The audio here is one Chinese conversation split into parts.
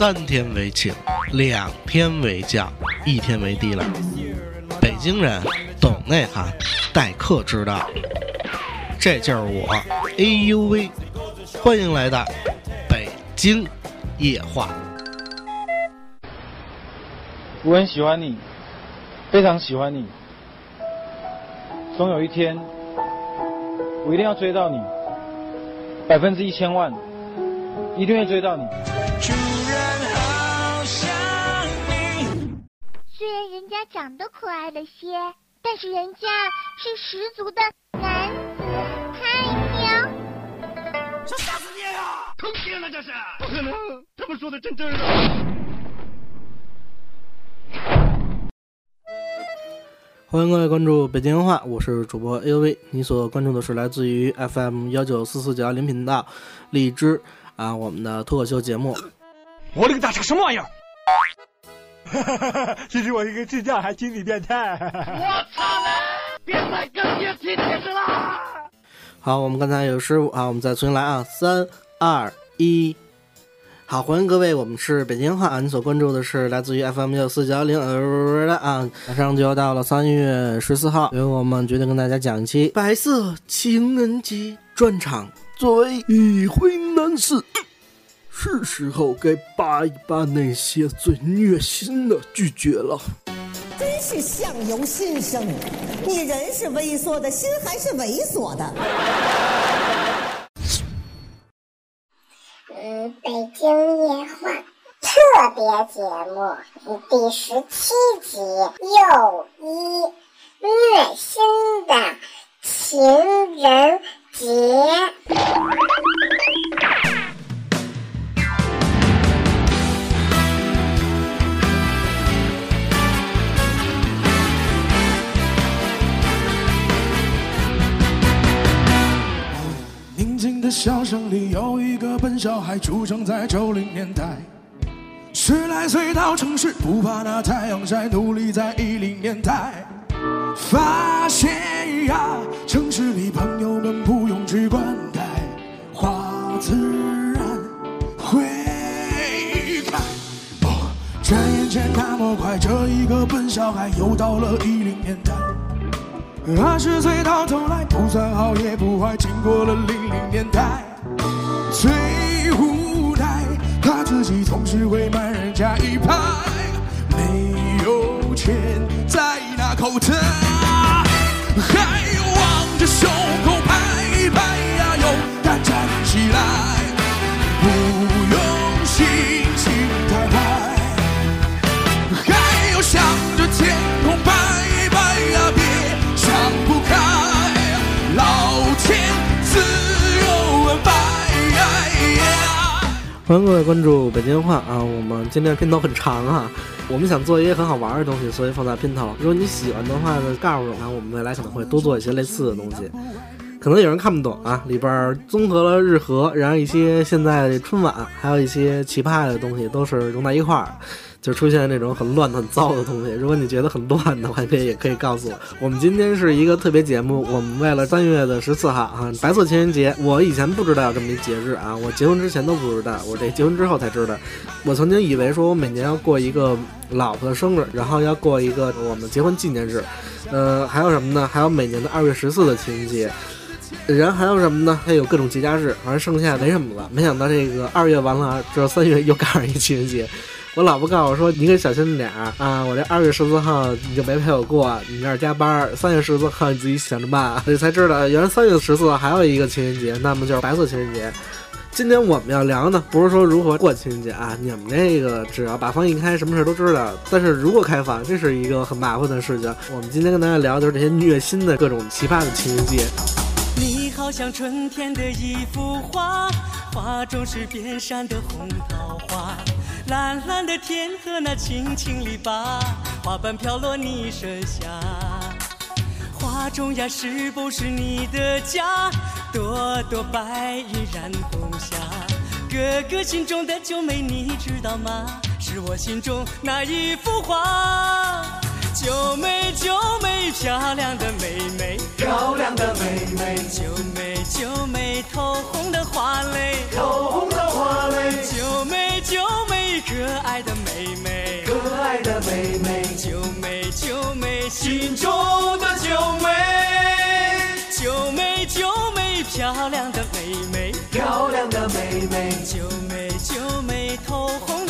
三天为请，两天为将，一天为低了。北京人懂内涵，待客之道。这就是我，A U V，欢迎来到北京夜话。我很喜欢你，非常喜欢你。总有一天，我一定要追到你，百分之一千万，一定会追到你。家长得可爱了些，但是人家是十足的男子汉呀！这吓死你呀！坑爹了这是！不可能，他们说的真真的。欢迎各位关注北京文化，我是主播 A U V。你所关注的是来自于 F M 幺九四四九幺零频道荔枝啊，我们的脱口秀节目。我勒个大叉，什么玩意儿？其实我一个智障，还心理变态。我操嘞！变态更别提提示啦！好，我们刚才有失误啊，我们再重新来啊，三二一。好，欢迎各位，我们是北京话啊。你所关注的是来自于 FM 六四九幺零的啊，马上就要到了三月十四号，所以我们决定跟大家讲一期白色情人节专场。作为已婚男士，是时候该扒一扒那些最虐心的拒绝了。真是相由心生，你人是猥琐的，心还是猥琐的。嗯，北京夜话特别节目第十七集，又一虐心的情人节。的小城里有一个笨小孩，出生在九零年代。十来岁到城市，不怕那太阳晒，努力在一零年代。发现呀，城市里朋友们不用去灌溉，花自然会开。哦，转眼间那么快，这一个笨小孩又到了一零年代。二十岁到头来不算好也不坏，经过了零零年代，最无奈他自己总是会慢人家一拍，没有钱在那口袋，还望着胸口欢迎各位关注北京话啊！我们今天片头很长啊，我们想做一些很好玩的东西，所以放在片头。如果你喜欢的话呢，告诉我，们我们未来可能会多做一些类似的东西。可能有人看不懂啊，里边综合了日和，然后一些现在春晚，还有一些奇葩的东西，都是融在一块儿。就出现那种很乱很糟的东西。如果你觉得很乱的话，可以也可以告诉我。我们今天是一个特别节目，我们为了三月的十四号啊，白色情人节。我以前不知道有这么一节日啊，我结婚之前都不知道，我这结婚之后才知道。我曾经以为说我每年要过一个老婆的生日，然后要过一个我们结婚纪念日，呃，还有什么呢？还有每年的二月十四的情人节。然后还有什么呢？还有各种节假日，反正剩下没什么了。没想到这个二月完了，这三月又赶上一情人节。我老婆告诉我说：“你可小心点儿啊！我这二月十四号你就没陪我过，你那儿加班；三月十四号你自己想着办。”这才知道，原来三月十四号还有一个情人节，那么就是白色情人节。今天我们要聊呢，不是说如何过情人节啊，你们那个只要把房一开，什么事都知道。但是如果开房，这是一个很麻烦的事情。我们今天跟大家聊的就是这些虐心的各种奇葩的情人节。你好像春天的一幅画，画中是遍山的红桃花，蓝蓝的天和那青青篱笆，花瓣飘落你身下。画中呀，是不是你的家？朵朵白云染红霞，哥哥心中的九妹你知道吗？是我心中那一幅画。九妹九妹，漂亮的妹妹，漂亮的妹妹，九妹九妹，透红的花蕾，透红的花蕾，九妹九妹，可爱的妹妹，可爱的妹妹，九妹九妹，心中的九妹，九妹九妹，漂亮的妹妹，漂亮的妹妹，九妹九妹，头红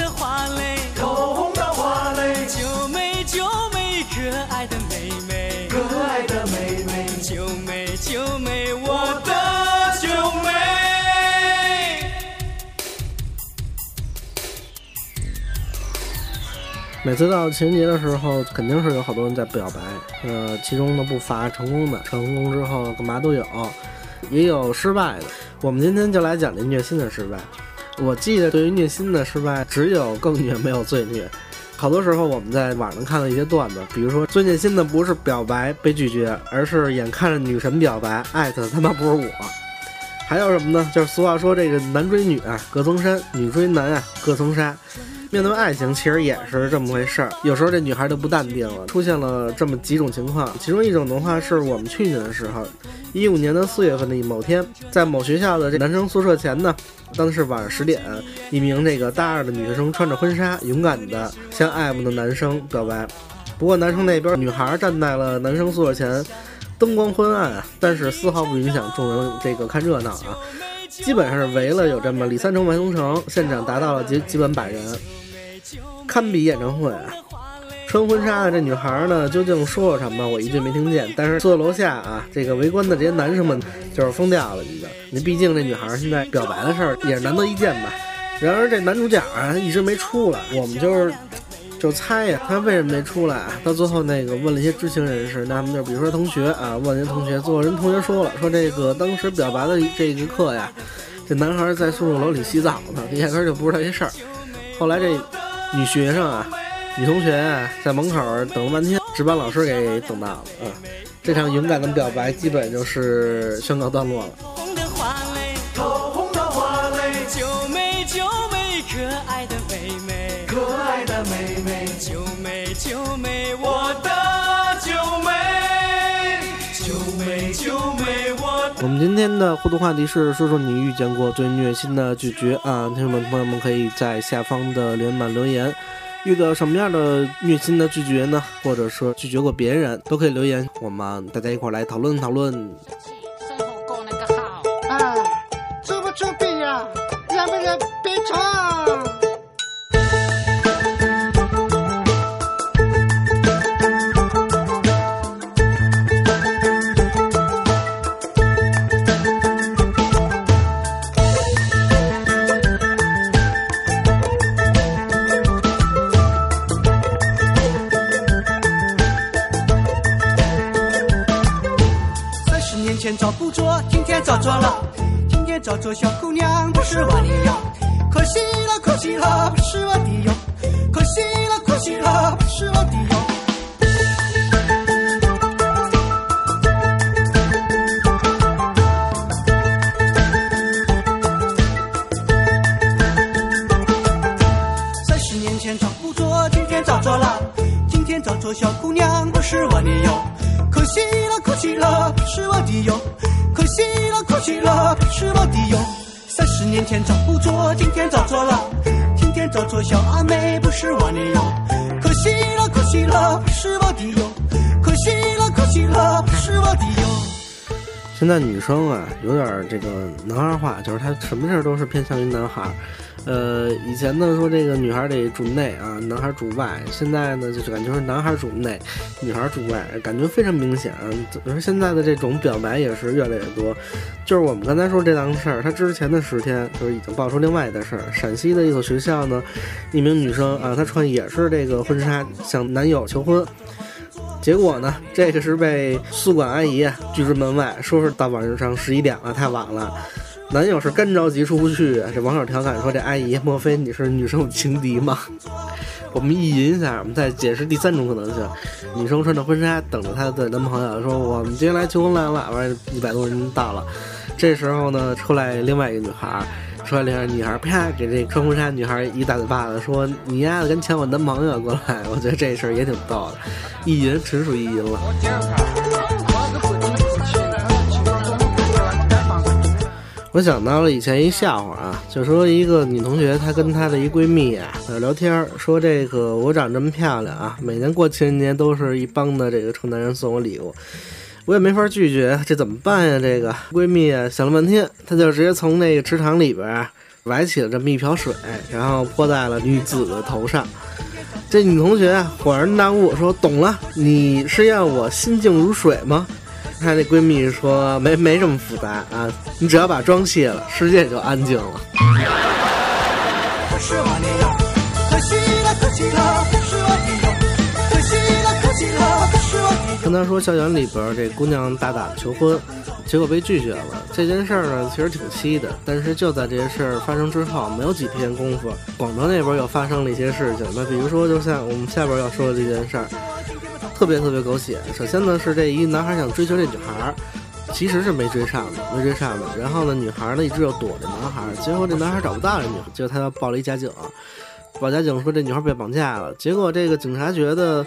每次到情人节的时候，肯定是有好多人在表白，呃，其中呢不乏成功的，成功之后干嘛都有，也有失败的。我们今天就来讲这虐心的失败。我记得对于虐心的失败，只有更虐没有最虐。好多时候我们在网上看到一些段子，比如说最虐心的不是表白被拒绝，而是眼看着女神表白，艾特他妈不是我。还有什么呢？就是俗话说这个男追女啊各层山，女追男啊各层纱。面对爱情，其实也是这么回事儿。有时候这女孩就不淡定了，出现了这么几种情况。其中一种的话，是我们去年的时候，一五年的四月份的某天，在某学校的这男生宿舍前呢，当时晚上十点，一名这个大二的女学生穿着婚纱，勇敢的向爱慕的男生表白。不过男生那边，女孩站在了男生宿舍前，灯光昏暗啊，但是丝毫不影响众人这个看热闹啊。基本上是围了有这么里三层外三层，现场达到了基基本百人。堪比演唱会啊！穿婚纱的这女孩呢，究竟说了什么？我一句没听见。但是坐楼下啊，这个围观的这些男生们就是疯掉了，已经。那毕竟这女孩现在表白的事儿也是难得一见吧。然而这男主角啊，一直没出来，我们就是就猜呀，他为什么没出来？到最后那个问了一些知情人士，那他们就比如说同学啊，问人同学，最后人同学说了，说这个当时表白的这个课呀，这男孩在宿舍楼里洗澡呢，压根儿就不知道这事儿。后来这。女学生啊，女同学，在门口等了半天，值班老师给等到了啊。这场勇敢的表白基本就是宣告段落了。红的花蕾，透红的花蕾，九妹九妹，可爱的今天的互动话题是说说你遇见过最虐心的拒绝啊，听众们朋友们可以在下方的留言板留言，遇到什么样的虐心的拒绝呢？或者说拒绝过别人，都可以留言，我们大家一块来讨论讨论。啊，作不作弊呀？要不要别唱？做小姑娘，不是我的哟，可惜了，可惜了，不是我的哟，可惜了，可惜了，找错了。今天找错小阿妹，不是我的哟，可惜了，可惜了，不是我的哟，可惜了，可惜了，不是我的哟。现在女生啊，有点儿这个男孩化，就是她什么事儿都是偏向于男孩儿。呃，以前呢说这个女孩得主内啊，男孩主外，现在呢就是感觉是男孩主内，女孩主外，感觉非常明显。而现在的这种表白也是越来越多。就是我们刚才说这档事儿，他之前的十天就是已经爆出另外的事儿。陕西的一所学校呢，一名女生啊，她穿也是这个婚纱向男友求婚。结果呢，这个是被宿管阿姨拒之门外，说是到晚上十一点了，太晚了。男友是干着急出不去，这网友调侃说：“这阿姨，莫非你是女生情敌吗？”我们意淫一下，我们再解释第三种可能性：女生穿着婚纱等着她的男朋友，说：“我们今天来求婚来了。”完，一百多人到了。这时候呢，出来另外一个女孩，出来另外一个女孩，啪给这穿婚纱女孩一大嘴巴子，说：“你丫的跟抢我男朋友过来！”我觉得这事儿也挺逗的，意淫纯属意淫了。我想到了以前一笑话啊，就说一个女同学，她跟她的一闺蜜啊在聊天，说这个我长这么漂亮啊，每年过情人节都是一帮的这个臭男人送我礼物，我也没法拒绝，这怎么办呀？这个闺蜜啊想了半天，她就直接从那个池塘里边啊崴起了这么一瓢水，然后泼在了女子的头上。这女同学啊恍然大悟，说懂了，你是要我心静如水吗？她那闺蜜说没没这么复杂啊，你只要把妆卸了，世界就安静了。跟她说校园里边这姑娘大胆求婚，结果被拒绝了。这件事儿呢，其实挺稀的，但是就在这些事儿发生之后，没有几天功夫，广州那边又发生了一些事情。那比如说，就像我们下边要说的这件事儿，特别特别狗血。首先呢，是这一男孩想追求这女孩。其实是没追上的，没追上的。然后呢，女孩呢一直又躲着男孩，结果这男孩找不到这女孩，结果他要报了一假警，报假警说这女孩被绑架了。结果这个警察觉得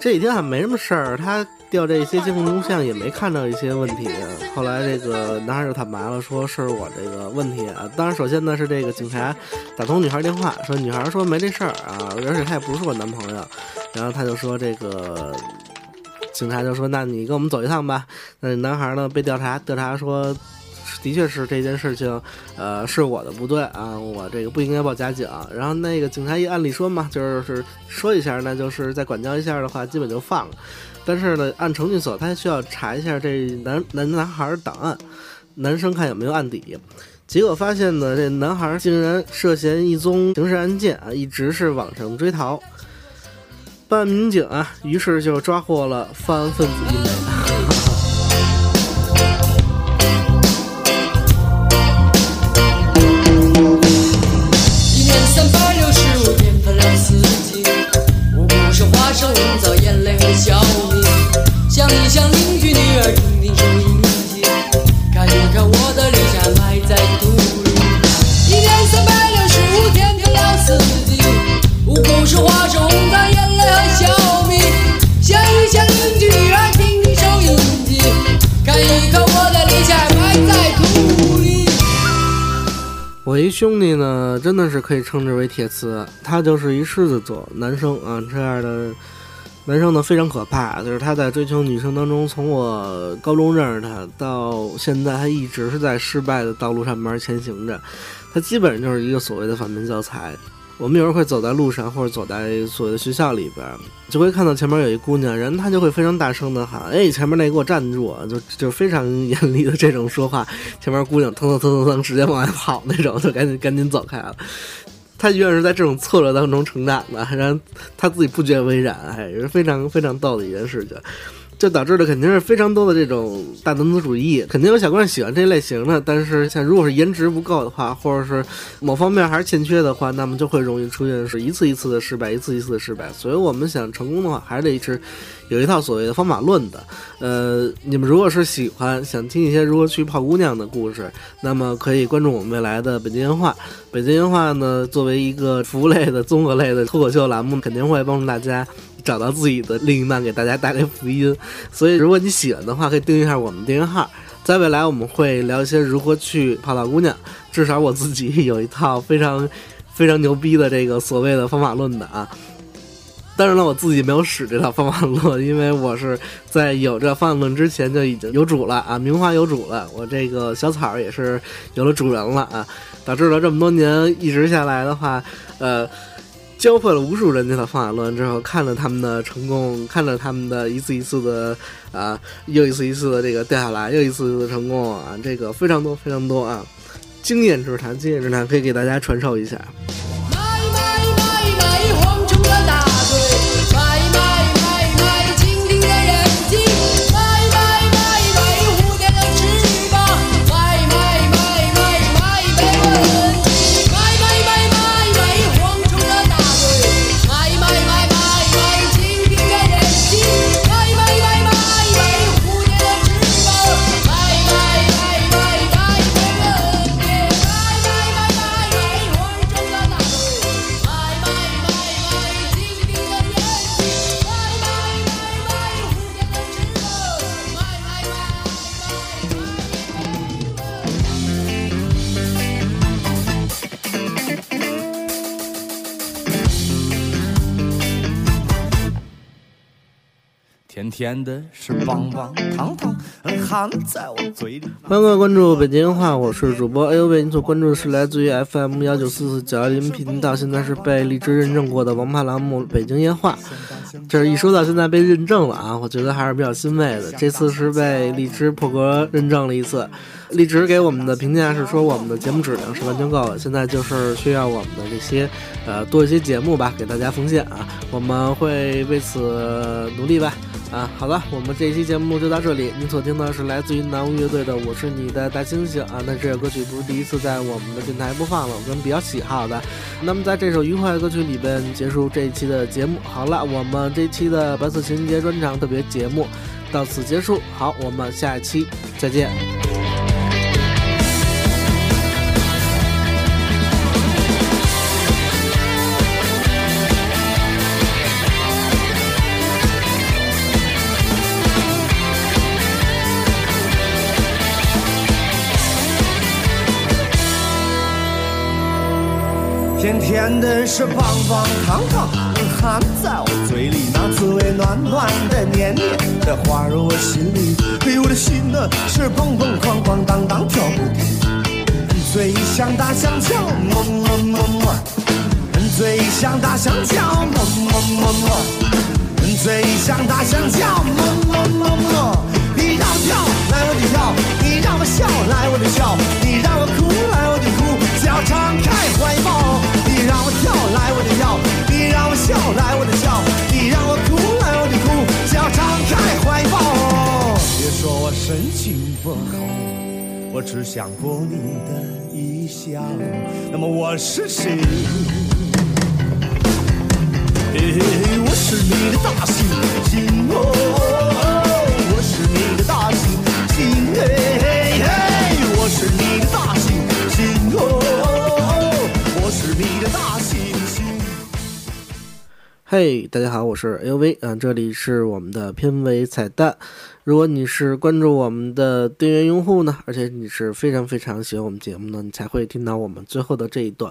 这几天好像没什么事儿，他调这些监控录像也没看到一些问题。后来这个男孩就坦白了，说是我这个问题啊。当然，首先呢是这个警察打通女孩电话，说女孩说没这事儿啊，而且他也不是我男朋友。然后他就说这个。警察就说：“那你跟我们走一趟吧。”那男孩呢被调查，调查说，的确是这件事情，呃，是我的不对啊，我这个不应该报假警。然后那个警察一按理说嘛，就是说一下，那就是再管教一下的话，基本就放了。但是呢，按程序走，他需要查一下这男男男孩档案，男生看有没有案底。结果发现呢，这男孩竟然涉嫌一宗刑事案件啊，一直是网上追逃。办案民警啊，于是就抓获了犯案分子一枚。真的是可以称之为铁磁，他就是一狮子座男生啊，这样的男生呢非常可怕，就是他在追求女生当中，从我高中认识他到现在，他一直是在失败的道路上面前行着，他基本上就是一个所谓的反面教材。我们有时候会走在路上，或者走在所谓的学校里边，就会看到前面有一姑娘，人她就会非常大声的喊：“哎，前面那给我站住！”就 就非常严厉的这种说话，前面姑娘腾腾腾腾腾直接往外跑那种，就赶紧赶紧走开了。他永远是在这种挫折当中成长的，然后他自己不觉为然，哎，也是非常非常逗的一件事情。就导致了肯定是非常多的这种大男子主义，肯定有小姑娘喜欢这类型的。但是像如果是颜值不够的话，或者是某方面还是欠缺的话，那么就会容易出现是一次一次的失败，一次一次的失败。所以我们想成功的话，还是得是有一套所谓的方法论的。呃，你们如果是喜欢想听一些如何去泡姑娘的故事，那么可以关注我们未来的北京烟话。北京烟话呢，作为一个服务类的综合类的脱口秀栏目，肯定会帮助大家。找到自己的另一半，给大家带来福音。所以，如果你喜欢的话，可以订阅一下我们订阅号。在未来，我们会聊一些如何去泡到姑娘。至少我自己有一套非常 非常牛逼的这个所谓的方法论的啊。当然了，我自己没有使这套方法论，因为我是在有这方法论之前就已经有主了啊，名花有主了。我这个小草也是有了主人了啊，导致了这么多年一直下来的话，呃。教会了无数人家的方法论之后，看了他们的成功，看了他们的一次一次的啊，又一次一次的这个掉下来，又一次一次的成功啊，这个非常多非常多啊，经验之谈，经验之谈可以给大家传授一下。甜甜的是棒棒糖糖，含在我嘴里。欢迎各位关注北京话，我是主播 A U 为您所关注的是来自于 FM 幺九四四九幺零频道，现在是被荔枝认证过的王牌栏目《北京夜话》。这一说到现在被认证了啊，我觉得还是比较欣慰的。这次是被荔枝破格认证了一次，荔枝给我们的评价是说我们的节目质量是完全够了，现在就是需要我们的这些呃多一些节目吧，给大家奉献啊，我们会为此努力吧。啊，好了，我们这一期节目就到这里。您所听的是来自于南无乐队的《我是你的大猩猩》啊，那这首歌曲不是第一次在我们的电台播放了，我们比较喜好的。那么在这首愉快的歌曲里边结束这一期的节目。好了，我们这一期的白色情人节专场特别节目到此结束。好，我们下一期再见。甜甜的是棒棒糖糖，含在我嘴里，那滋味暖暖的、黏黏的，滑入我心里。对我的心呢是蹦蹦哐哐当当跳不停，嘴像大香蕉，么么么么，人嘴像大香蕉，么么么么，人嘴像大香蕉，么么么么。你让我跳，来我就跳；你让我笑，来我就笑；你让我哭，来我就哭。要敞开怀抱，你让我跳，来我就跳；你让我笑，来我就笑；你让我哭，来我就哭。只要敞开怀抱，别说我深情不厚，我只想过你的一笑。那么我是谁？我是你的大猩猩哦，嘿，大家好，我是 LV，啊，这里是我们的片尾彩蛋。如果你是关注我们的订阅用户呢，而且你是非常非常喜欢我们节目呢，你才会听到我们最后的这一段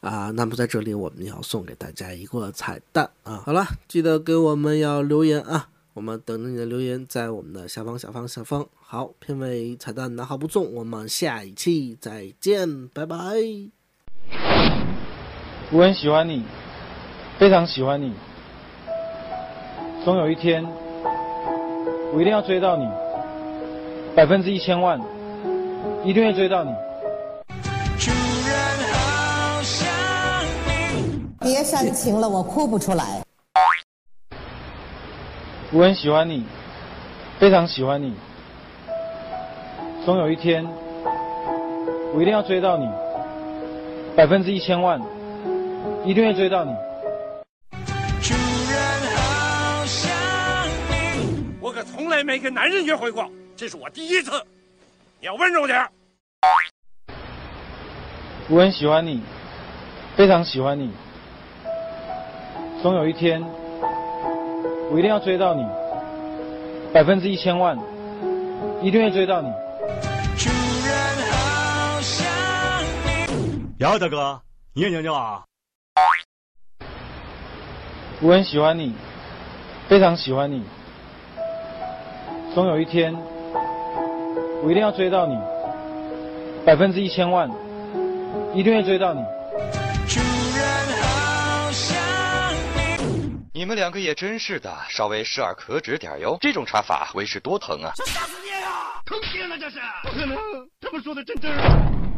啊。那么在这里，我们要送给大家一个彩蛋啊。好了，记得给我们要留言啊，我们等着你的留言，在我们的下方下方下方。好，片尾彩蛋拿好不送，我们下一期再见，拜拜。我很喜欢你，非常喜欢你。总有一天，我一定要追到你，百分之一千万，一定会追到你。别煽情了，我哭不出来。我很喜欢你，非常喜欢你。总有一天，我一定要追到你，百分之一千万，一定会追到你。没跟男人约会过，这是我第一次。你要温柔点儿。我很喜欢你，非常喜欢你。总有一天，我一定要追到你，百分之一千万，一定会追到你。姚大哥，你也牛牛啊！我很喜欢你，非常喜欢你。总有一天，我一定要追到你，百分之一千万，一定会追到你。你们两个也真是的，稍微适而可止点哟。这种插法为师多疼啊！这吓死你啊！坑爹了这是！不可能，他们说的真真儿。